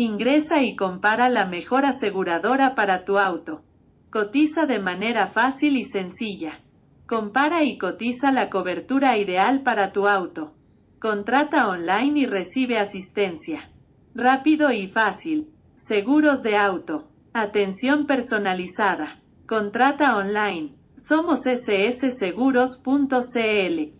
Ingresa y compara la mejor aseguradora para tu auto. Cotiza de manera fácil y sencilla. Compara y cotiza la cobertura ideal para tu auto. Contrata online y recibe asistencia. Rápido y fácil. Seguros de auto. Atención personalizada. Contrata online. Somos ssseguros.cl.